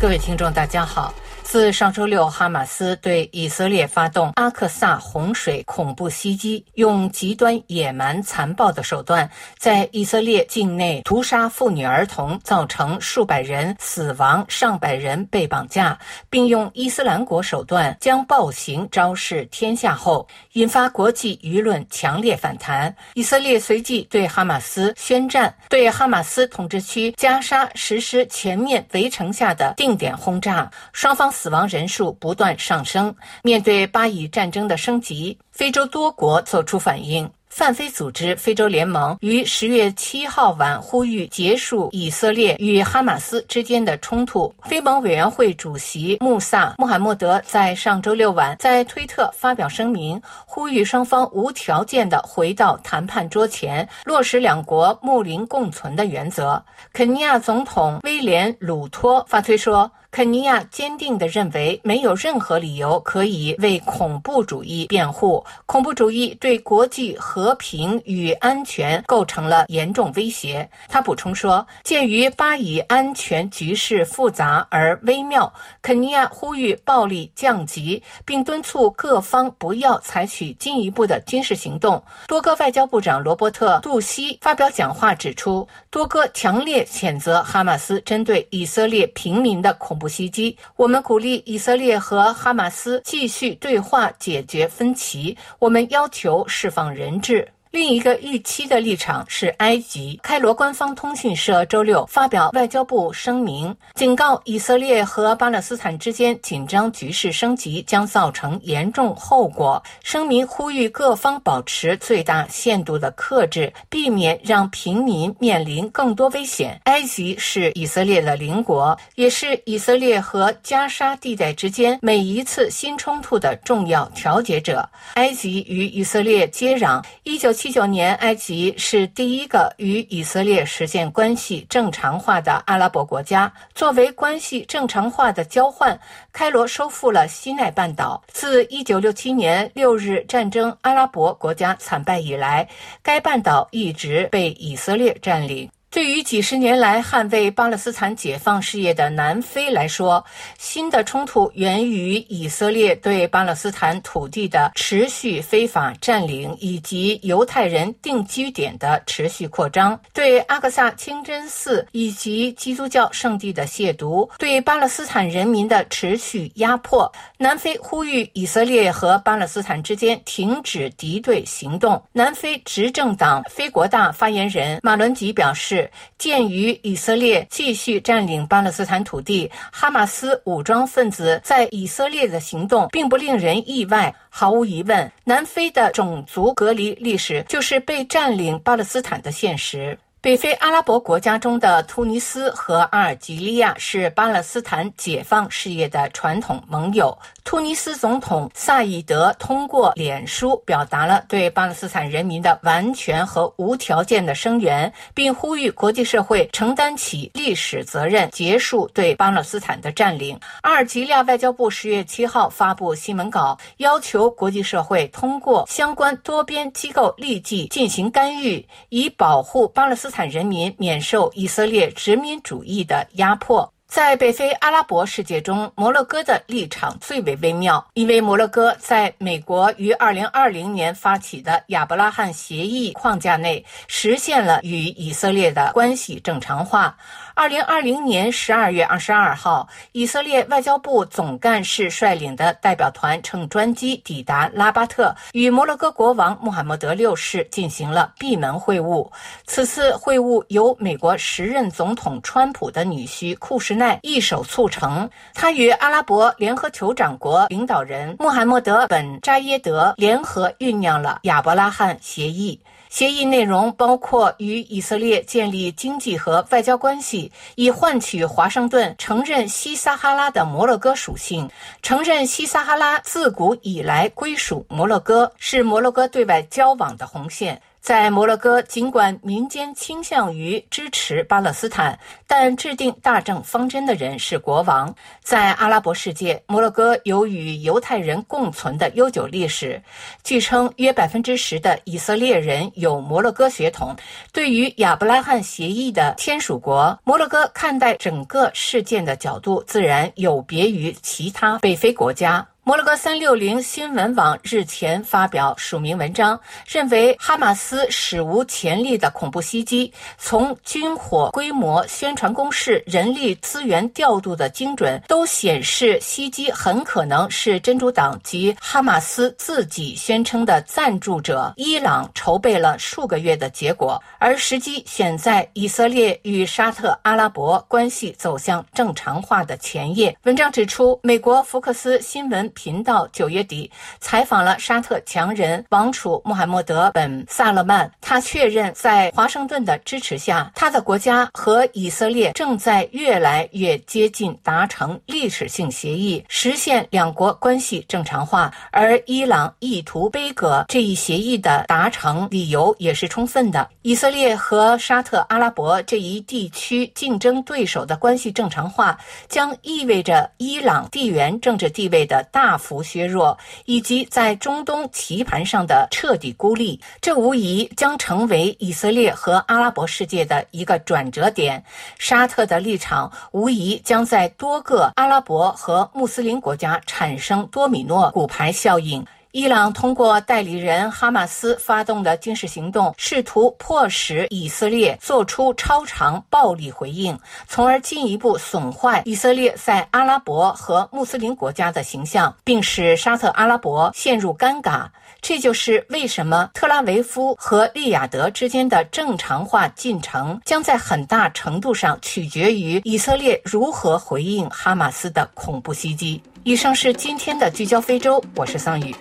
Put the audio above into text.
各位听众，大家好。自上周六，哈马斯对以色列发动阿克萨洪水恐怖袭击，用极端野蛮残暴的手段在以色列境内屠杀妇女儿童，造成数百人死亡、上百人被绑架，并用伊斯兰国手段将暴行昭示天下后，引发国际舆论强烈反弹。以色列随即对哈马斯宣战，对哈马斯统治区加沙实施全面围城下的定点轰炸，双方。死亡人数不断上升。面对巴以战争的升级，非洲多国作出反应。泛非组织非洲联盟于十月七号晚呼吁结束以色列与哈马斯之间的冲突。非盟委员会主席穆萨·穆罕默德在上周六晚在推特发表声明，呼吁双方无条件地回到谈判桌前，落实两国睦邻共存的原则。肯尼亚总统威廉·鲁托发推说。肯尼亚坚定地认为，没有任何理由可以为恐怖主义辩护。恐怖主义对国际和平与安全构成了严重威胁。他补充说：“鉴于巴以安全局势复杂而微妙，肯尼亚呼吁暴力降级，并敦促各方不要采取进一步的军事行动。”多哥外交部长罗伯特·杜西发表讲话指出，多哥强烈谴责哈马斯针对以色列平民的恐。不袭击，我们鼓励以色列和哈马斯继续对话解决分歧。我们要求释放人质。另一个预期的立场是埃及。开罗官方通讯社周六发表外交部声明，警告以色列和巴勒斯坦之间紧张局势升级将造成严重后果。声明呼吁各方保持最大限度的克制，避免让平民面临更多危险。埃及是以色列的邻国，也是以色列和加沙地带之间每一次新冲突的重要调解者。埃及与以色列接壤，一九。七九年，埃及是第一个与以色列实现关系正常化的阿拉伯国家。作为关系正常化的交换，开罗收复了西奈半岛。自一九六七年六日战争阿拉伯国家惨败以来，该半岛一直被以色列占领。对于几十年来捍卫巴勒斯坦解放事业的南非来说，新的冲突源于以色列对巴勒斯坦土地的持续非法占领，以及犹太人定居点的持续扩张，对阿克萨清真寺以及基督教圣地的亵渎，对巴勒斯坦人民的持续压迫。南非呼吁以色列和巴勒斯坦之间停止敌对行动。南非执政党非国大发言人马伦吉表示。鉴于以色列继续占领巴勒斯坦土地，哈马斯武装分子在以色列的行动并不令人意外。毫无疑问，南非的种族隔离历史就是被占领巴勒斯坦的现实。北非阿拉伯国家中的突尼斯和阿尔及利亚是巴勒斯坦解放事业的传统盟友。突尼斯总统萨义德通过脸书表达了对巴勒斯坦人民的完全和无条件的声援，并呼吁国际社会承担起历史责任，结束对巴勒斯坦的占领。阿尔及利亚外交部十月七号发布新闻稿，要求国际社会通过相关多边机构立即进行干预，以保护巴勒斯。斯坦人民免受以色列殖民主义的压迫。在北非阿拉伯世界中，摩洛哥的立场最为微妙，因为摩洛哥在美国于2020年发起的亚伯拉罕协议框架内，实现了与以色列的关系正常化。二零二零年十二月二十二号，以色列外交部总干事率领的代表团乘专机抵达拉巴特，与摩洛哥国王穆罕默德六世进行了闭门会晤。此次会晤由美国时任总统川普的女婿库什奈一手促成，他与阿拉伯联合酋长国领导人穆罕默德本扎耶德联合酝酿了亚伯拉罕协议。协议内容包括与以色列建立经济和外交关系，以换取华盛顿承认西撒哈拉的摩洛哥属性，承认西撒哈拉自古以来归属摩洛哥，是摩洛哥对外交往的红线。在摩洛哥，尽管民间倾向于支持巴勒斯坦，但制定大政方针的人是国王。在阿拉伯世界，摩洛哥有与犹太人共存的悠久历史。据称，约百分之十的以色列人有摩洛哥血统。对于亚伯拉罕协议的签署国，摩洛哥看待整个事件的角度自然有别于其他北非国家。摩洛哥三六零新闻网日前发表署名文章，认为哈马斯史无前例的恐怖袭击，从军火规模、宣传攻势、人力资源调度的精准，都显示袭击很可能是真主党及哈马斯自己宣称的赞助者伊朗筹备了数个月的结果，而时机选在以色列与沙特阿拉伯关系走向正常化的前夜。文章指出，美国福克斯新闻。频道九月底采访了沙特强人王储穆罕默德·本·萨勒曼，他确认在华盛顿的支持下，他的国家和以色列正在越来越接近达成历史性协议，实现两国关系正常化。而伊朗意图背革这一协议的达成理由也是充分的。以色列和沙特阿拉伯这一地区竞争对手的关系正常化，将意味着伊朗地缘政治地位的大。大幅削弱，以及在中东棋盘上的彻底孤立，这无疑将成为以色列和阿拉伯世界的一个转折点。沙特的立场无疑将在多个阿拉伯和穆斯林国家产生多米诺骨牌效应。伊朗通过代理人哈马斯发动的军事行动，试图迫使以色列做出超长暴力回应，从而进一步损坏以色列在阿拉伯和穆斯林国家的形象，并使沙特阿拉伯陷入尴尬。这就是为什么特拉维夫和利雅得之间的正常化进程将在很大程度上取决于以色列如何回应哈马斯的恐怖袭击。以上是今天的聚焦非洲，我是桑宇。